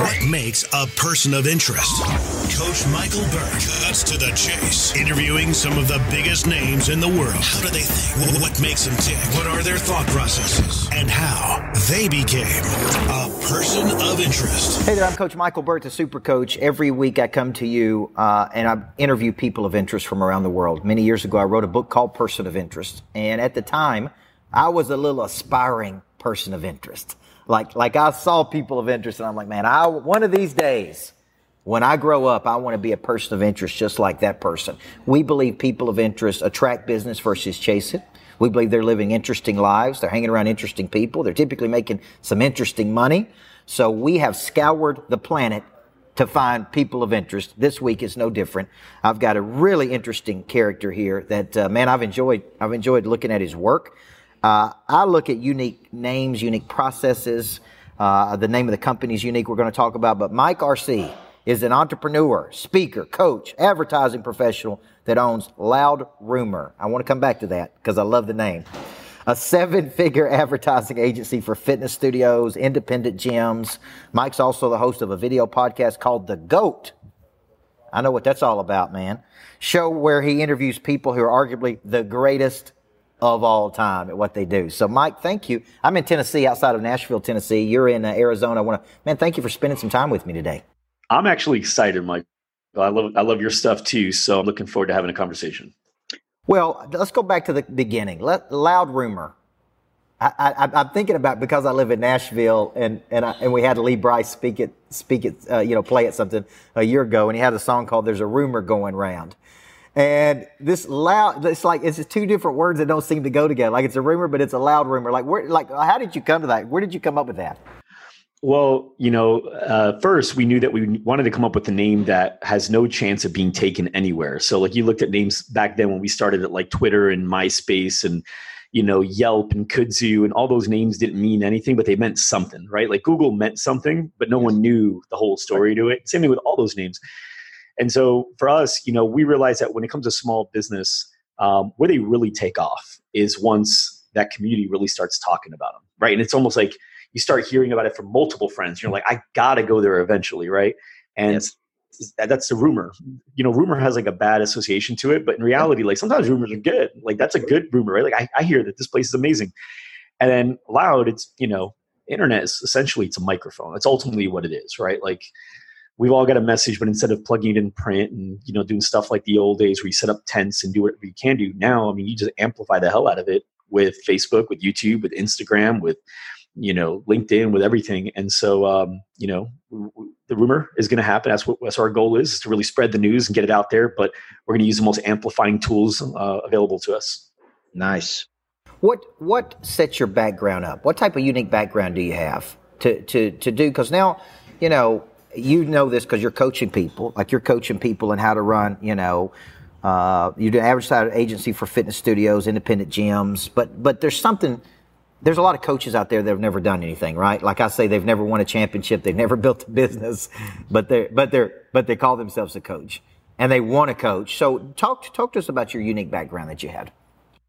What makes a person of interest? Coach Michael Burt cuts to the chase, interviewing some of the biggest names in the world. How do they think? What makes them tick? What are their thought processes? And how they became a person of interest. Hey there, I'm Coach Michael Burt, the Super Coach. Every week I come to you uh, and I interview people of interest from around the world. Many years ago, I wrote a book called Person of Interest. And at the time, I was a little aspiring person of interest. Like, like I saw people of interest and I'm like, man, I, one of these days, when I grow up, I want to be a person of interest just like that person. We believe people of interest attract business versus chase it. We believe they're living interesting lives. They're hanging around interesting people. They're typically making some interesting money. So we have scoured the planet to find people of interest. This week is no different. I've got a really interesting character here that, uh, man, I've enjoyed, I've enjoyed looking at his work. Uh, I look at unique names, unique processes. Uh, the name of the company is unique. We're going to talk about, but Mike Arce is an entrepreneur, speaker, coach, advertising professional that owns Loud Rumor. I want to come back to that because I love the name. A seven figure advertising agency for fitness studios, independent gyms. Mike's also the host of a video podcast called The GOAT. I know what that's all about, man. Show where he interviews people who are arguably the greatest of all time at what they do. So, Mike, thank you. I'm in Tennessee, outside of Nashville, Tennessee. You're in uh, Arizona. I want to, man, thank you for spending some time with me today. I'm actually excited, Mike. I love, I love your stuff too. So I'm looking forward to having a conversation. Well, let's go back to the beginning. Let, loud rumor. I, am thinking about because I live in Nashville and and, I, and we had Lee Brice speak it speak it uh, you know play it something a year ago and he had a song called "There's a Rumor Going Round." And this loud, it's like, it's just two different words that don't seem to go together. Like it's a rumor, but it's a loud rumor. Like where, like, how did you come to that? Where did you come up with that? Well, you know, uh, first we knew that we wanted to come up with a name that has no chance of being taken anywhere. So, like, you looked at names back then when we started at like Twitter and MySpace and you know Yelp and Kudzu and all those names didn't mean anything, but they meant something, right? Like Google meant something, but no one knew the whole story to it. Same thing with all those names. And so for us, you know, we realize that when it comes to small business, um, where they really take off is once that community really starts talking about them, right? And it's almost like you start hearing about it from multiple friends. You're like, I gotta go there eventually, right? And yes. that's the rumor. You know, rumor has like a bad association to it, but in reality, like sometimes rumors are good. Like that's a good rumor, right? Like I, I hear that this place is amazing. And then loud, it's you know, internet is essentially it's a microphone. It's ultimately what it is, right? Like we've all got a message, but instead of plugging it in print and you know doing stuff like the old days where you set up tents and do whatever you can do, now I mean you just amplify the hell out of it with Facebook, with YouTube, with Instagram, with you know LinkedIn, with everything. And so um, you know w- w- the rumor is going to happen. That's what that's our goal is, is to really spread the news and get it out there. But we're going to use the most amplifying tools uh, available to us. Nice. What what sets your background up? What type of unique background do you have to to to do? Because now you know you know this because you're coaching people, like you're coaching people in how to run, you know, uh, you do average size agency for fitness studios, independent gyms, but but there's something. There's a lot of coaches out there that have never done anything, right? Like I say, they've never won a championship, they've never built a business, but they but they're but they call themselves a coach, and they want to coach. So talk talk to us about your unique background that you had.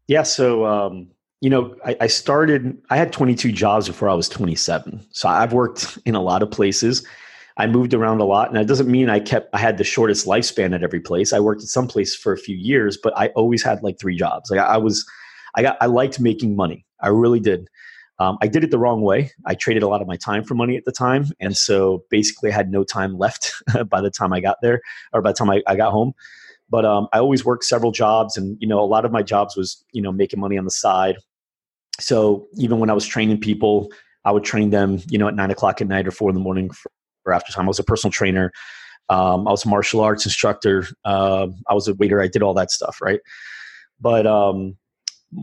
Yeah, so um, you know, I, I started. I had 22 jobs before I was 27, so I've worked in a lot of places. I moved around a lot, and that doesn't mean I kept I had the shortest lifespan at every place. I worked at some place for a few years, but I always had like three jobs. Like I, was, I got I liked making money. I really did. Um, I did it the wrong way. I traded a lot of my time for money at the time, and so basically I had no time left by the time I got there, or by the time I, I got home. But um, I always worked several jobs, and you know a lot of my jobs was you know making money on the side. So even when I was training people, I would train them, you know, at nine o'clock at night or four in the morning for, or after time. I was a personal trainer. Um, I was a martial arts instructor. Uh, I was a waiter. I did all that stuff, right? But um,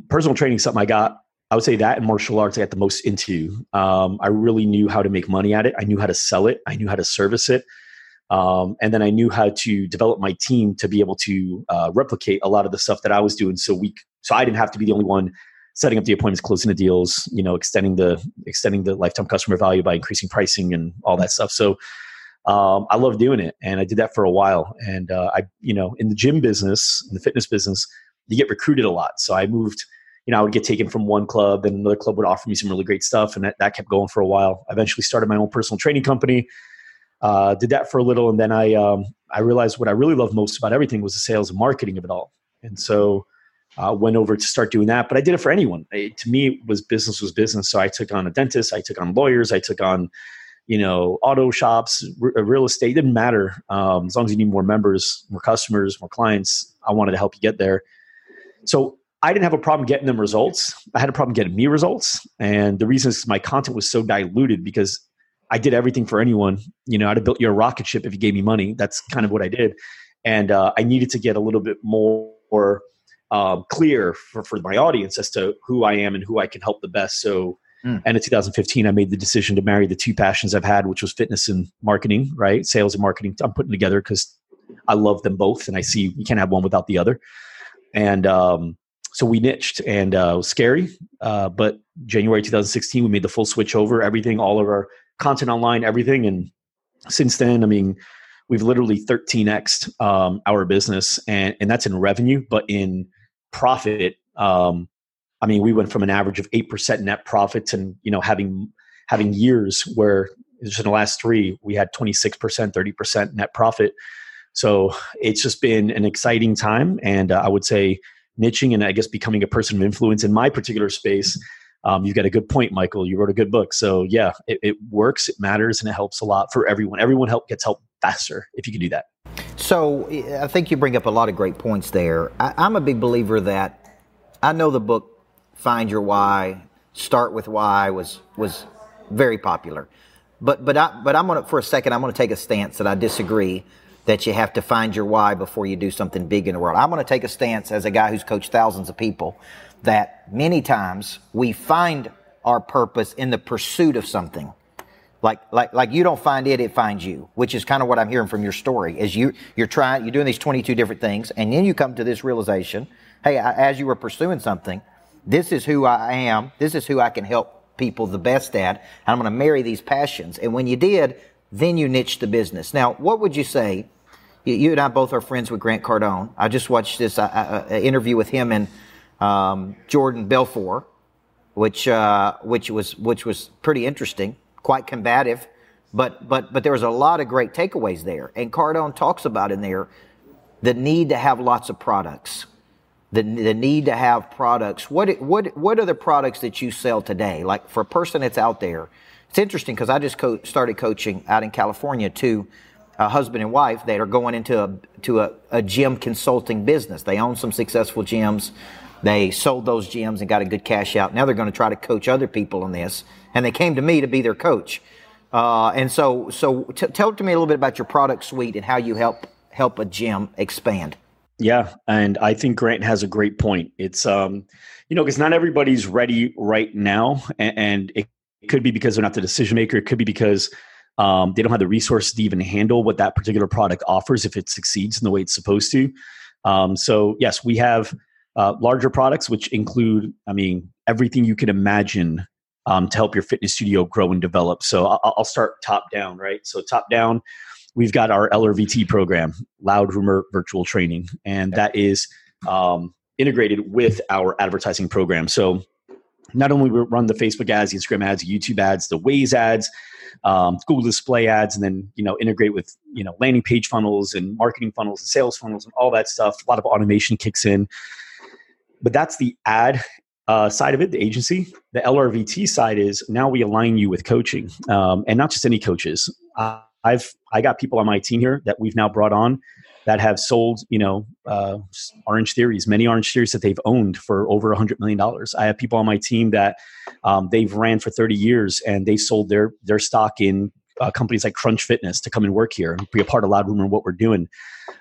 personal training something I got. I would say that and martial arts I got the most into. Um, I really knew how to make money at it. I knew how to sell it. I knew how to service it. Um, and then I knew how to develop my team to be able to uh, replicate a lot of the stuff that I was doing. So we, so I didn't have to be the only one setting up the appointments, closing the deals, you know, extending the extending the lifetime customer value by increasing pricing and all that stuff. So um, I love doing it, and I did that for a while. And uh, I, you know, in the gym business, in the fitness business, you get recruited a lot. So I moved. You know, I would get taken from one club, and another club would offer me some really great stuff, and that, that kept going for a while. I eventually started my own personal training company. Uh, did that for a little, and then I um, I realized what I really love most about everything was the sales and marketing of it all. And so uh, went over to start doing that. But I did it for anyone. It, to me, it was business was business. So I took on a dentist, I took on lawyers, I took on you know auto shops, r- real estate. It didn't matter um, as long as you need more members, more customers, more clients. I wanted to help you get there. So I didn't have a problem getting them results. I had a problem getting me results, and the reason is my content was so diluted because I did everything for anyone. You know, I'd have built you a rocket ship if you gave me money. That's kind of what I did, and uh, I needed to get a little bit more um, clear for, for my audience as to who I am and who I can help the best. So, mm. and in 2015, I made the decision to marry the two passions I've had, which was fitness and marketing, right? Sales and marketing. I'm putting together because I love them both, and I see you can't have one without the other. And um, so we niched, and uh, it was scary. Uh, but January 2016, we made the full switch over everything, all of our content online, everything, and since then, I mean, we've literally 13x um, our business, and and that's in revenue, but in profit. Um, I mean, we went from an average of eight percent net profit and you know having having years where just in the last three we had 26 percent, 30 percent net profit. So it's just been an exciting time, and uh, I would say niching and I guess becoming a person of influence in my particular space. Um, you've got a good point, Michael. You wrote a good book, so yeah, it, it works, it matters, and it helps a lot for everyone. Everyone help gets help faster if you can do that. So I think you bring up a lot of great points there. I, I'm a big believer that I know the book Find Your Why, Start with Why was was very popular. But but I but I'm gonna for a second I'm gonna take a stance that I disagree that you have to find your why before you do something big in the world. I'm gonna take a stance as a guy who's coached thousands of people that many times we find our purpose in the pursuit of something. Like, like, like you don't find it, it finds you, which is kind of what I'm hearing from your story is you, you're trying, you're doing these 22 different things and then you come to this realization, hey, I, as you were pursuing something, this is who I am. This is who I can help people the best at. And I'm going to marry these passions. And when you did, then you niched the business. Now, what would you say? You, and I both are friends with Grant Cardone. I just watched this uh, uh, uh interview with him and um, Jordan Belfort, which uh, which was which was pretty interesting quite combative, but but but there was a lot of great takeaways there. And Cardone talks about in there the need to have lots of products, the the need to have products. What what what are the products that you sell today? Like for a person that's out there, it's interesting because I just co- started coaching out in California to a husband and wife that are going into a to a, a gym consulting business. They own some successful gyms. They sold those gyms and got a good cash out. Now they're going to try to coach other people on this and they came to me to be their coach. Uh, and so, so t- tell to me a little bit about your product suite and how you help help a gym expand. Yeah, and I think Grant has a great point. It's um, you know, because not everybody's ready right now, and, and it could be because they're not the decision maker. It could be because um, they don't have the resources to even handle what that particular product offers if it succeeds in the way it's supposed to. Um, so yes, we have uh, larger products, which include, I mean, everything you can imagine um, to help your fitness studio grow and develop. So I'll, I'll start top down, right? So top down, we've got our LRVT program, Loud Rumor Virtual Training, and that is um, integrated with our advertising program. So not only we run the Facebook ads, the Instagram ads, YouTube ads, the Waze ads, um, Google Display ads, and then you know integrate with you know landing page funnels and marketing funnels and sales funnels and all that stuff. A lot of automation kicks in, but that's the ad uh, side of it, the agency. The LRVT side is now we align you with coaching, um, and not just any coaches. Uh, I've I got people on my team here that we've now brought on that have sold, you know, uh, Orange Theories, many Orange Theories that they've owned for over a hundred million dollars. I have people on my team that um, they've ran for thirty years and they sold their their stock in uh, companies like Crunch Fitness to come and work here and be a part of Loud Rumor and what we're doing.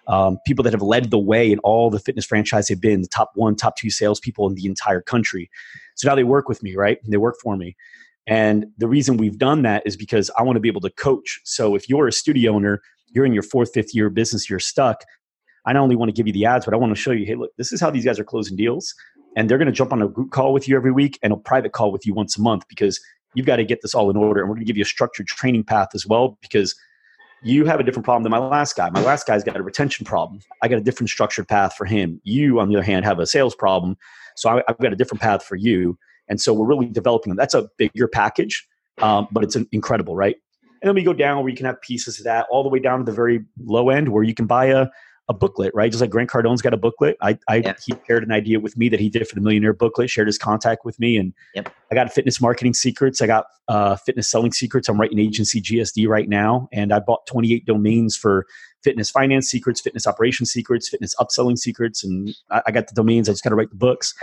Um, people that have led the way in all the fitness franchise they've been, the top one, top two salespeople in the entire country. So now they work with me, right? They work for me. And the reason we've done that is because I want to be able to coach. So if you're a studio owner, you're in your fourth, fifth year business, you're stuck. I not only want to give you the ads, but I want to show you, hey, look, this is how these guys are closing deals. And they're going to jump on a group call with you every week and a private call with you once a month because you've got to get this all in order. And we're going to give you a structured training path as well because you have a different problem than my last guy. My last guy's got a retention problem. I got a different structured path for him. You, on the other hand, have a sales problem. So I, have got a different path for you. And so we're really developing them. That's a bigger package, um, but it's incredible, right? And then we go down where you can have pieces of that all the way down to the very low end where you can buy a, a booklet, right? Just like Grant Cardone's got a booklet. I, I yeah. he shared an idea with me that he did for the Millionaire Booklet, shared his contact with me, and yep. I got fitness marketing secrets. I got uh, fitness selling secrets. I'm writing agency GSD right now, and I bought 28 domains for fitness finance secrets, fitness operation secrets, fitness upselling secrets, and I, I got the domains. I just got to write the books.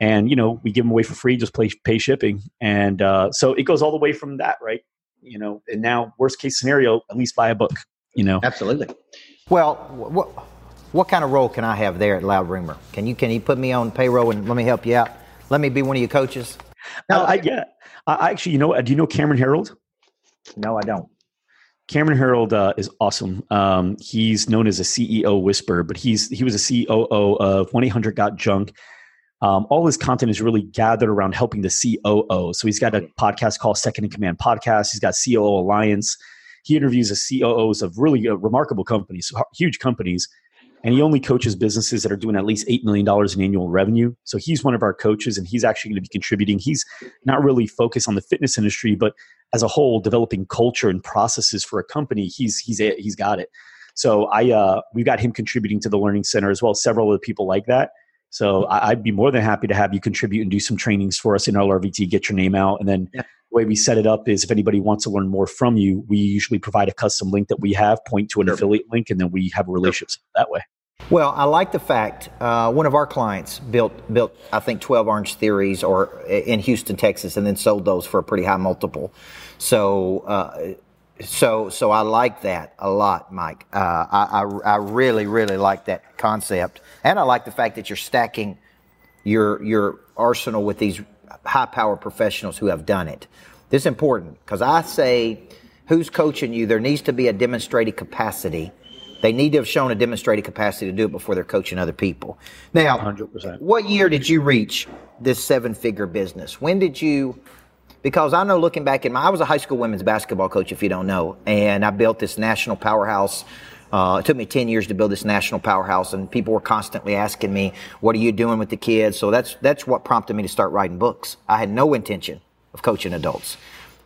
And you know, we give them away for free, just pay, pay shipping, and uh, so it goes all the way from that, right? You know, and now worst case scenario, at least buy a book. You know, absolutely. Well, what, what kind of role can I have there at Loud Rumor? Can you can you put me on payroll and let me help you out? Let me be one of your coaches. No, I, yeah. I actually, you know, do you know Cameron Herold? No, I don't. Cameron Herold uh, is awesome. Um, he's known as a CEO whisperer, but he's he was a COO of One Eight Hundred Got Junk. Um, all his content is really gathered around helping the COO. So he's got a podcast called Second in Command Podcast. He's got COO Alliance. He interviews the COOs of really uh, remarkable companies, huge companies, and he only coaches businesses that are doing at least $8 million in annual revenue. So he's one of our coaches and he's actually going to be contributing. He's not really focused on the fitness industry, but as a whole, developing culture and processes for a company, he's, he's, he's got it. So I, uh, we've got him contributing to the learning center as well several other people like that. So I, would be more than happy to have you contribute and do some trainings for us in LRVT, get your name out. And then yeah. The way we set it up is if anybody wants to learn more from you, we usually provide a custom link that we have, point to an sure. affiliate link, and then we have a relationship sure. that way. Well, I like the fact uh, one of our clients built built I think twelve Orange Theories or in Houston, Texas, and then sold those for a pretty high multiple. So. Uh, so, so I like that a lot, Mike. Uh, I, I, I really, really like that concept, and I like the fact that you're stacking your your arsenal with these high power professionals who have done it. This is important because I say, who's coaching you? There needs to be a demonstrated capacity they need to have shown a demonstrated capacity to do it before they're coaching other people. Now, 100%. what year did you reach this seven figure business? When did you? Because I know looking back in my, I was a high school women's basketball coach, if you don't know, and I built this national powerhouse. Uh, it took me 10 years to build this national powerhouse, and people were constantly asking me, What are you doing with the kids? So that's, that's what prompted me to start writing books. I had no intention of coaching adults.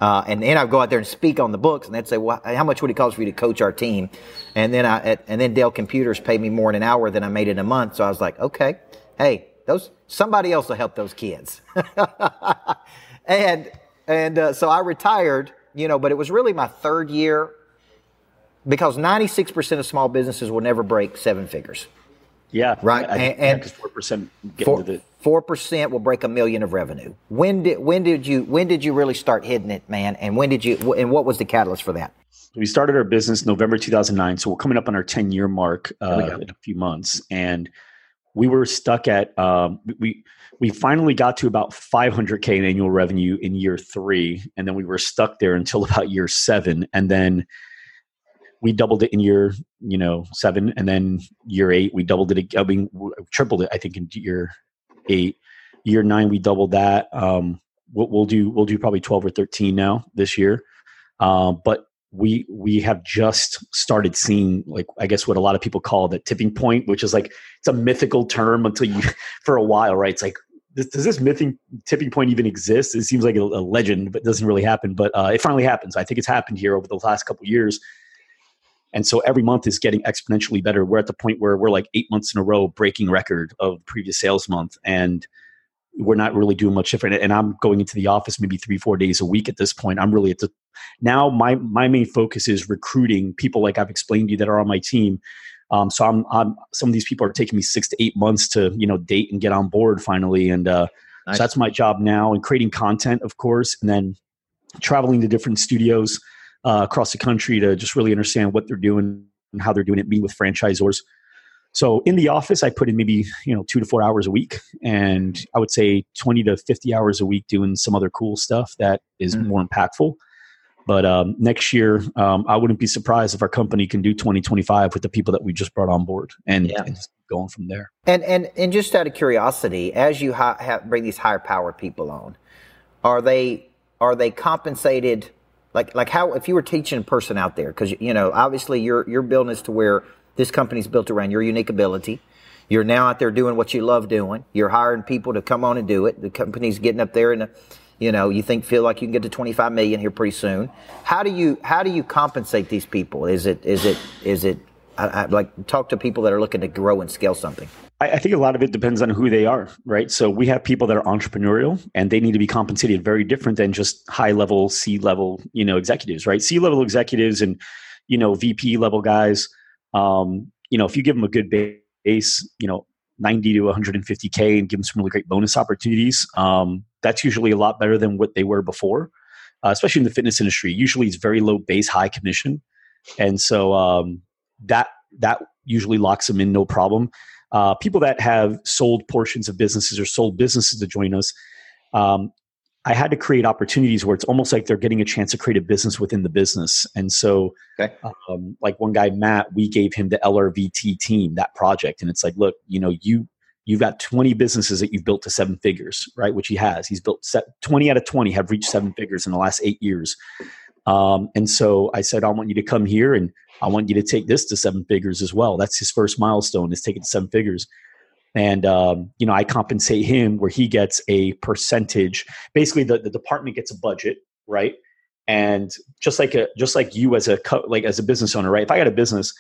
Uh, and then I'd go out there and speak on the books, and they'd say, "Well, how much would it cost for you to coach our team?" And then I, and then Dell Computers paid me more in an hour than I made in a month. So I was like, "Okay, hey, those somebody else will help those kids." and and uh, so I retired, you know, but it was really my third year because 96% of small businesses will never break seven figures. Yeah, right. I, and four percent get four, the four percent will break a million of revenue. When did when did you when did you really start hitting it, man? And when did you and what was the catalyst for that? We started our business November 2009, so we're coming up on our 10 year mark uh, in a few months, and we were stuck at um, we we finally got to about 500k in annual revenue in year three, and then we were stuck there until about year seven, and then we doubled it in year you know seven and then year eight we doubled it i mean tripled it i think in year eight year nine we doubled that um we'll, we'll do we'll do probably 12 or 13 now this year um but we we have just started seeing like i guess what a lot of people call the tipping point which is like it's a mythical term until you for a while right it's like does this mythic tipping point even exist? It seems like a, a legend, but doesn't really happen. But uh, it finally happens. I think it's happened here over the last couple years. And so every month is getting exponentially better. We're at the point where we're like eight months in a row breaking record of the previous sales month. And we're not really doing much different. And I'm going into the office maybe three, four days a week at this point. I'm really at the now my my main focus is recruiting people like I've explained to you that are on my team. Um, so I'm, I'm some of these people are taking me six to eight months to you know date and get on board finally. And uh, nice. so that's my job now and creating content, of course, and then traveling to different studios uh, across the country to just really understand what they're doing and how they're doing it, meet with franchisors. So in the office, I put in maybe you know two to four hours a week, and I would say twenty to fifty hours a week doing some other cool stuff that is mm. more impactful. But um, next year, um, I wouldn't be surprised if our company can do 2025 with the people that we just brought on board and, yeah. and going from there. And, and, and just out of curiosity, as you ha- have, bring these higher power people on, are they, are they compensated like like how if you were teaching a person out there because you know obviously your your building is to where this company's built around your unique ability you're now out there doing what you love doing you're hiring people to come on and do it the company's getting up there and You know, you think feel like you can get to 25 million here pretty soon. How do you how do you compensate these people? Is it is it is it I, I, like talk to people that are looking to grow and scale something? I, I think a lot of it depends on who they are, right? So we have people that are entrepreneurial and they need to be compensated very different than just high level C level, you know, executives, right? C level executives and you know VP level guys. Um, you know, if you give them a good base, you know, 90 to 150k and give them some really great bonus opportunities, um, that's usually a lot better than what they were before. Uh, especially in the fitness industry, usually it's very low base, high commission, and so um, that that usually locks them in no problem. Uh, people that have sold portions of businesses or sold businesses to join us, um, I had to create opportunities where it's almost like they're getting a chance to create a business within the business. And so, okay. um, like one guy, Matt, we gave him the LRVT team that project, and it's like, look, you know, you you've got 20 businesses that you've built to seven figures, right? Which he has. He's built set, 20 out of 20 have reached seven figures in the last eight years. Um, and so I said, I want you to come here and I want you to take this to seven figures as well. That's his first milestone is take it to seven figures. And, um, you know, I compensate him where he gets a percentage. Basically the, the department gets a budget, right? And just like a, just like you as a, co- like as a business owner, right? If I got a business,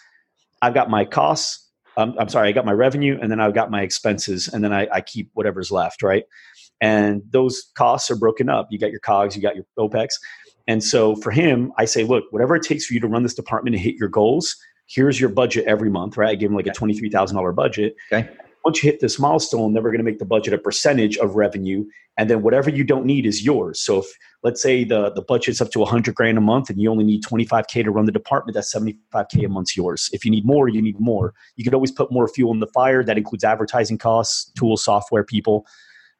I've got my costs, I'm sorry, I got my revenue and then I've got my expenses and then I, I keep whatever's left, right? And those costs are broken up. You got your COGS, you got your OPEX and so for him, I say, look, whatever it takes for you to run this department and hit your goals, here's your budget every month, right? I give him like a $23,000 budget. Okay. Once you hit this milestone, then we're going to make the budget a percentage of revenue. And then whatever you don't need is yours. So if let's say the, the budget's up to a 100 grand a month and you only need 25K to run the department, that's 75K a month's yours. If you need more, you need more. You could always put more fuel in the fire. That includes advertising costs, tools, software, people.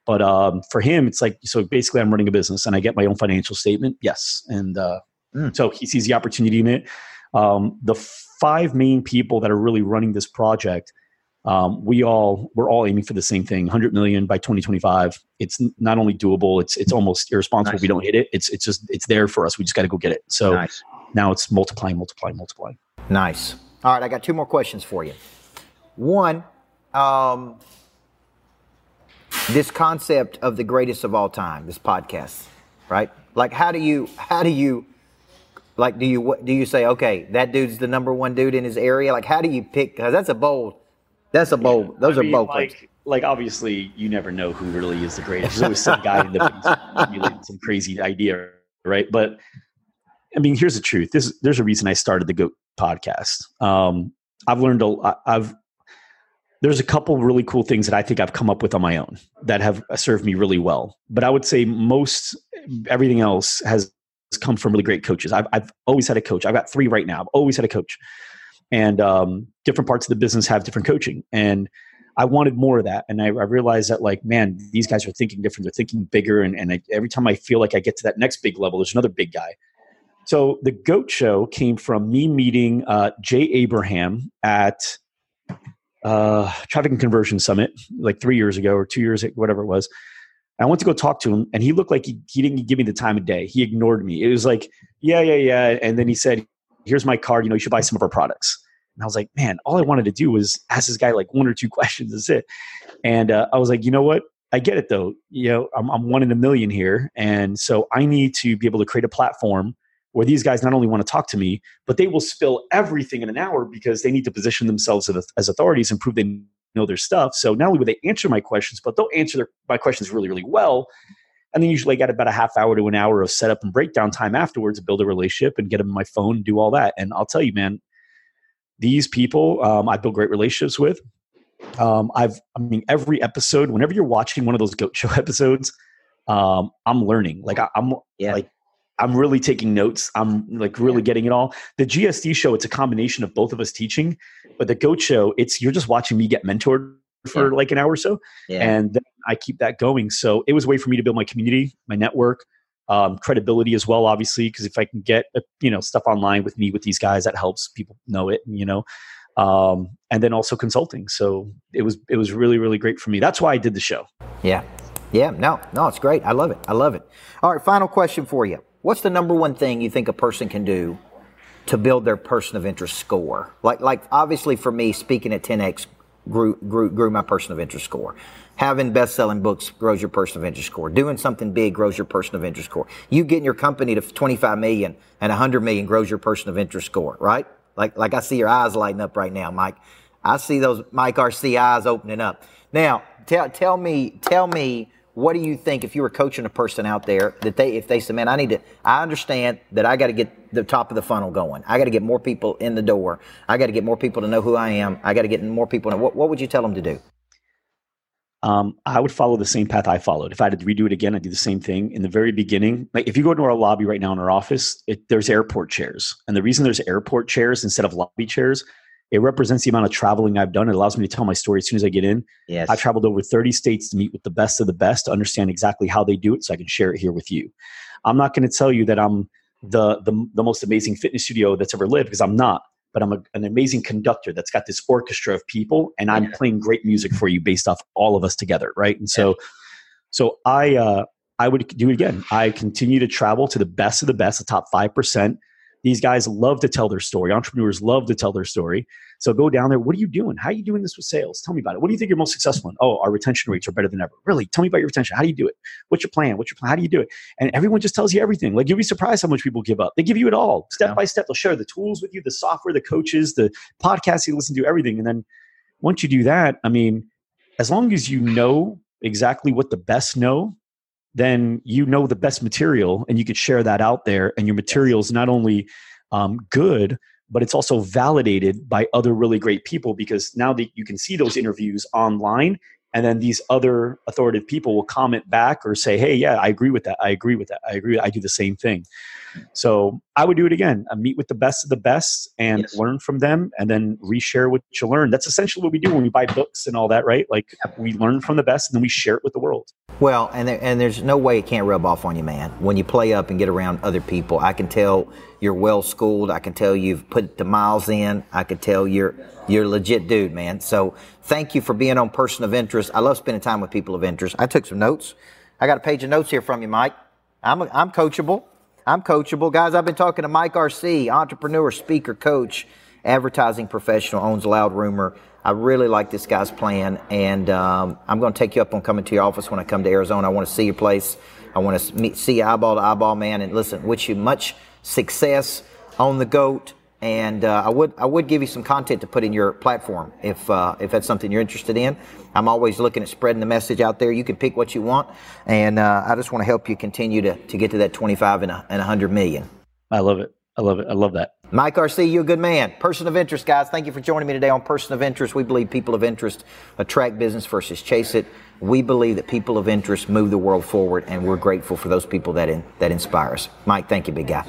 But um, for him, it's like so basically, I'm running a business and I get my own financial statement. Yes, and uh, mm. so he sees the opportunity in it. Um, the five main people that are really running this project, um, we all we're all aiming for the same thing: 100 million by 2025. It's not only doable; it's it's almost irresponsible nice. if we don't hit it. It's it's just it's there for us. We just got to go get it. So nice. now it's multiplying, multiplying, multiplying. Nice. All right, I got two more questions for you. One, um, this concept of the greatest of all time, this podcast, right? Like, how do you, how do you, like, do you, what do you say, okay, that dude's the number one dude in his area? Like, how do you pick? Because that's a bold, that's a bold, yeah, those I are mean, bold. Like, like, obviously, you never know who really is the greatest. There's always some guy in the some crazy idea, right? But I mean, here's the truth. This, there's a reason I started the Goat podcast. Um, I've learned a, I've there's a couple really cool things that I think I've come up with on my own that have served me really well. But I would say most everything else has come from really great coaches. I've, I've always had a coach. I've got three right now. I've always had a coach, and um, different parts of the business have different coaching. And I wanted more of that, and I, I realized that like, man, these guys are thinking different. They're thinking bigger, and, and I, every time I feel like I get to that next big level, there's another big guy. So the Goat Show came from me meeting uh, Jay Abraham at uh, traffic and conversion summit like three years ago or two years, whatever it was. I went to go talk to him, and he looked like he, he didn't give me the time of day. He ignored me. It was like, yeah, yeah, yeah. And then he said, "Here's my card. You know, you should buy some of our products." And I was like, man, all I wanted to do was ask this guy like one or two questions. That's it. And uh, I was like, you know what? I get it though. You know, I'm, I'm one in a million here, and so I need to be able to create a platform where these guys not only want to talk to me, but they will spill everything in an hour because they need to position themselves as authorities and prove they know their stuff. So not only will they answer my questions, but they'll answer their, my questions really, really well. And then usually I got about a half hour to an hour of setup and breakdown time afterwards to build a relationship and get them my phone and do all that. And I'll tell you, man, these people um, I build great relationships with. Um, I've, I mean, every episode, whenever you're watching one of those goat show episodes, um, I'm learning. Like I, am yeah. like I'm really taking notes. I'm like really yeah. getting it all. The GSD show, it's a combination of both of us teaching, but the Goat show, it's you're just watching me get mentored for yeah. like an hour or so, yeah. and then I keep that going. So it was a way for me to build my community, my network, um, credibility as well, obviously, because if I can get uh, you know stuff online with me with these guys, that helps people know it. You know, um, and then also consulting. So it was it was really really great for me. That's why I did the show. Yeah, yeah, no, no, it's great. I love it. I love it. All right, final question for you. What's the number one thing you think a person can do to build their person of interest score? Like, like obviously for me, speaking at 10x grew, grew, grew my person of interest score. Having best-selling books grows your person of interest score. Doing something big grows your person of interest score. You getting your company to 25 million and 100 million grows your person of interest score, right? Like, like I see your eyes lighting up right now, Mike. I see those Mike Arce eyes opening up. Now, tell, tell me, tell me, what do you think if you were coaching a person out there that they, if they said, man, I need to, I understand that I got to get the top of the funnel going. I got to get more people in the door. I got to get more people to know who I am. I got to get more people. To, what, what would you tell them to do? Um, I would follow the same path I followed. If I had to redo it again, I'd do the same thing. In the very beginning, like if you go into our lobby right now in our office, it, there's airport chairs. And the reason there's airport chairs instead of lobby chairs it represents the amount of traveling I've done. It allows me to tell my story as soon as I get in. Yes. I've traveled over 30 states to meet with the best of the best to understand exactly how they do it so I can share it here with you. I'm not going to tell you that I'm the, the, the most amazing fitness studio that's ever lived because I'm not, but I'm a, an amazing conductor that's got this orchestra of people and I'm yeah. playing great music for you based off all of us together. Right. And so, yeah. so I, uh, I would do it again. I continue to travel to the best of the best, the top 5%. These guys love to tell their story. Entrepreneurs love to tell their story. So go down there. What are you doing? How are you doing this with sales? Tell me about it. What do you think you're most successful in? Oh, our retention rates are better than ever. Really? Tell me about your retention. How do you do it? What's your plan? What's your plan? How do you do it? And everyone just tells you everything. Like you'll be surprised how much people give up. They give you it all, step yeah. by step. They'll share the tools with you, the software, the coaches, the podcasts you listen to, everything. And then once you do that, I mean, as long as you know exactly what the best know, then you know the best material and you could share that out there. And your material is not only um, good, but it's also validated by other really great people because now that you can see those interviews online and then these other authoritative people will comment back or say hey yeah i agree with that. I agree with that. I agree. I do the same thing. So i would do it again. I meet with the best of the best and yes. learn from them and then reshare what you learn. That's essentially what we do when we buy books and all that right? Like we learn from the best and then we share it with the world. Well and, there, and there's no way it can't rub off on you man. When you play up and get around other people i can tell you're well schooled i can tell you've put the miles in i can tell you're you're a legit dude man so thank you for being on person of interest i love spending time with people of interest i took some notes i got a page of notes here from you mike i'm, a, I'm coachable I'm coachable. Guys, I've been talking to Mike Arce, entrepreneur, speaker, coach, advertising professional, owns Loud Rumor. I really like this guy's plan, and um, I'm going to take you up on coming to your office when I come to Arizona. I want to see your place. I want to meet, see you eyeball to eyeball, man. And listen, wish you much success on the goat. And uh, I would I would give you some content to put in your platform if uh, if that's something you're interested in. I'm always looking at spreading the message out there. You can pick what you want, and uh, I just want to help you continue to to get to that 25 and, a, and 100 million. I love it. I love it. I love that. Mike Arce, you're a good man. Person of interest, guys. Thank you for joining me today on Person of Interest. We believe people of interest attract business versus chase it. We believe that people of interest move the world forward, and we're grateful for those people that in, that inspire us. Mike, thank you, big guy.